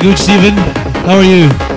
Good, Stephen. How are you?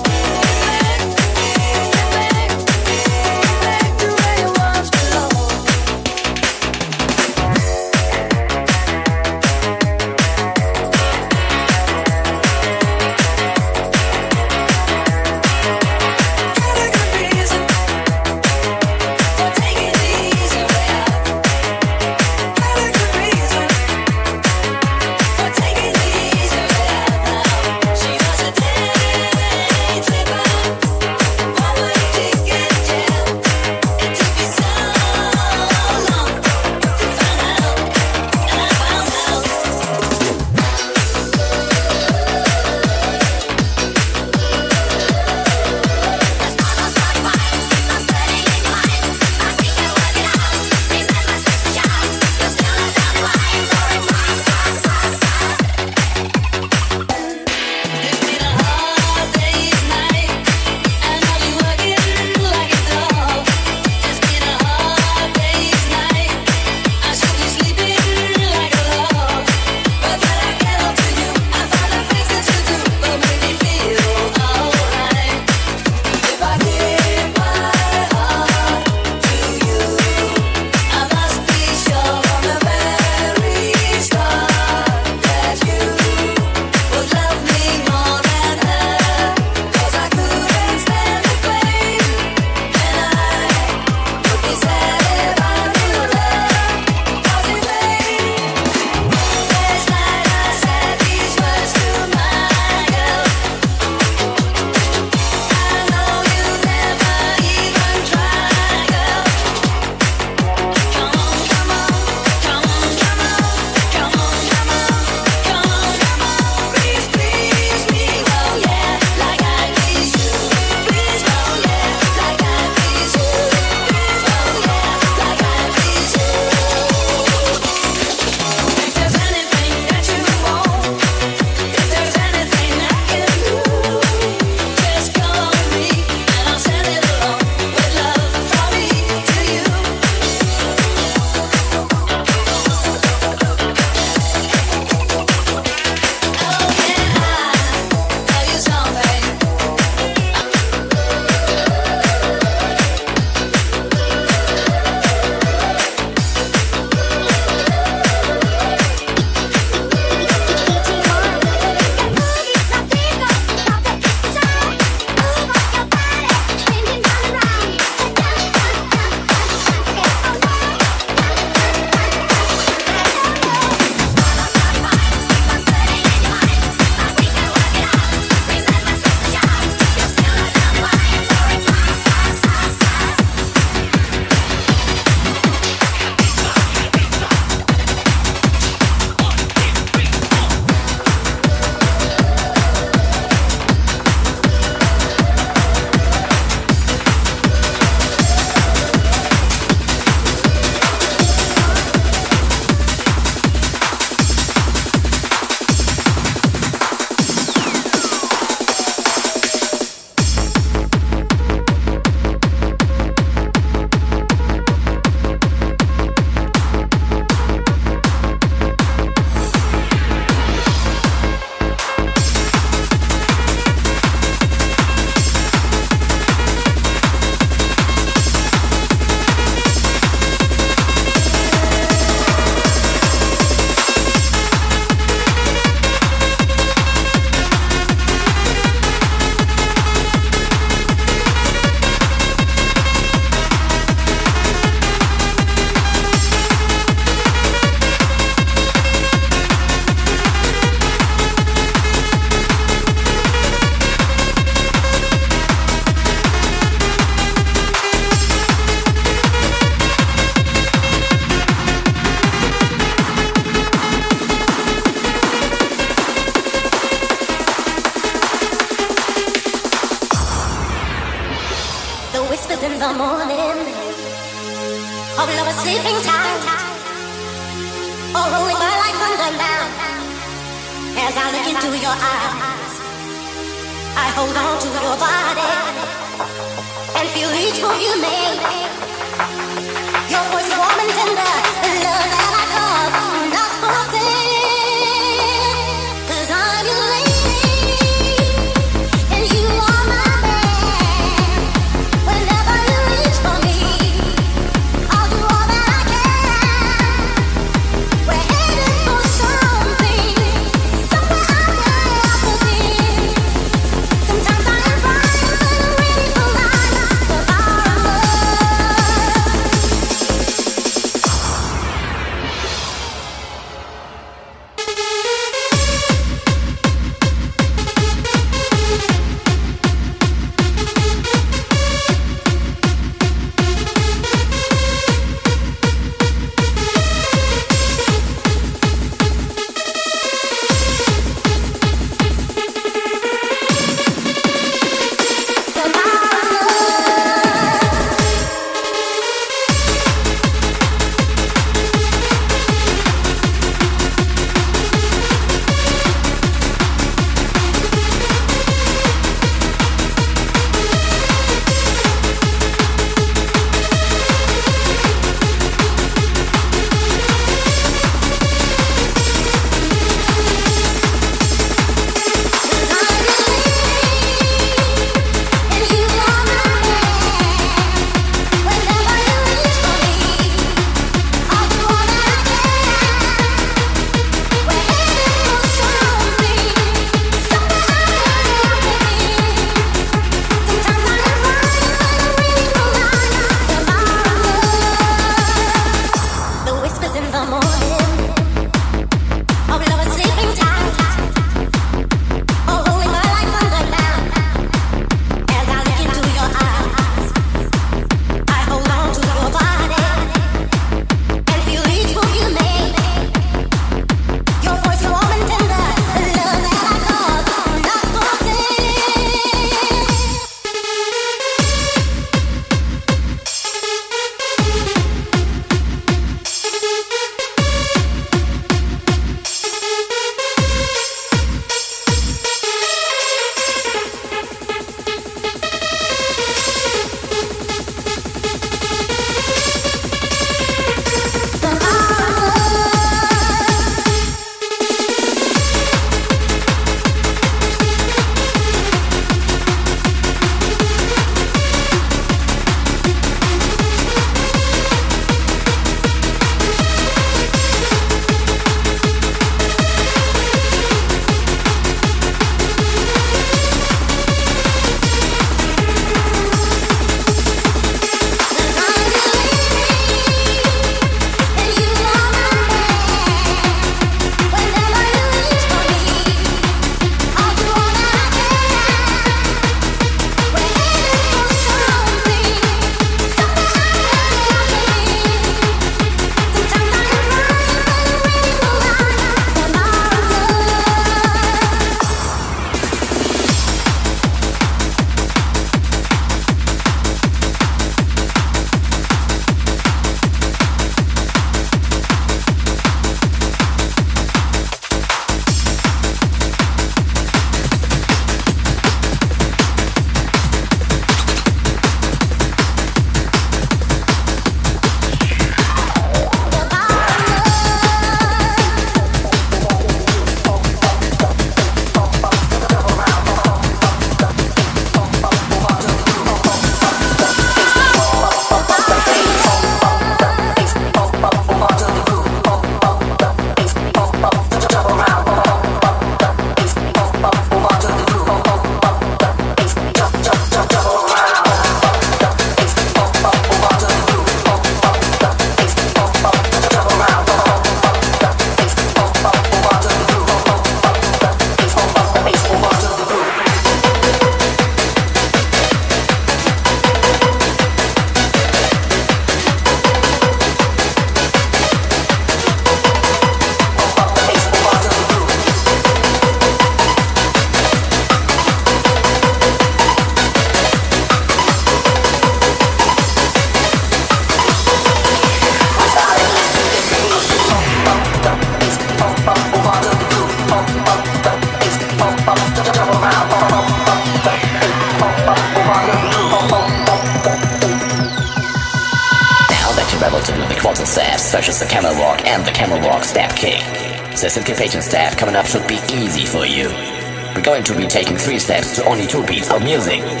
steps to only two beats of music.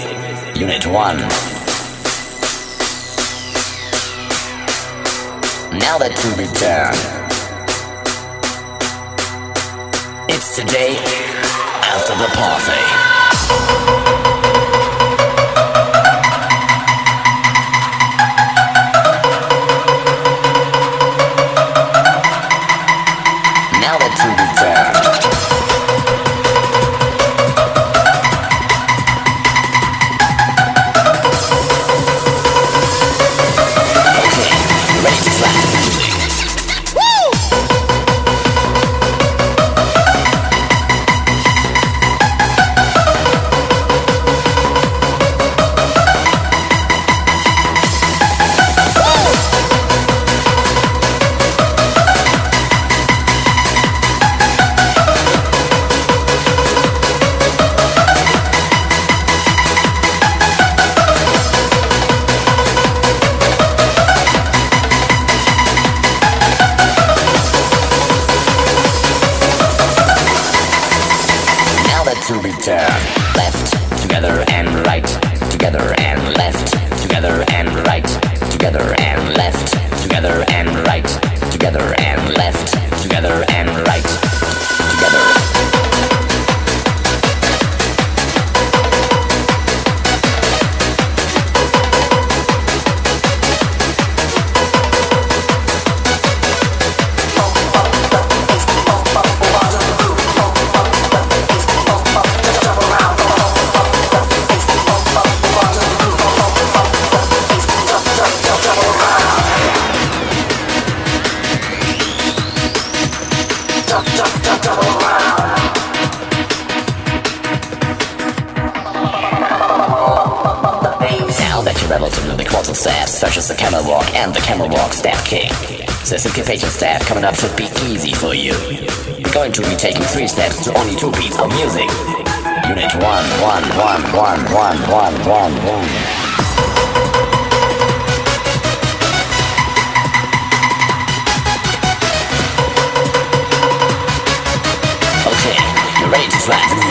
Obsessive Contagious Stab coming up should be easy for you. We're going to be taking three steps to only two beats of music. Unit one, one, one, one, one, one, one, one. Okay, you're ready to slap.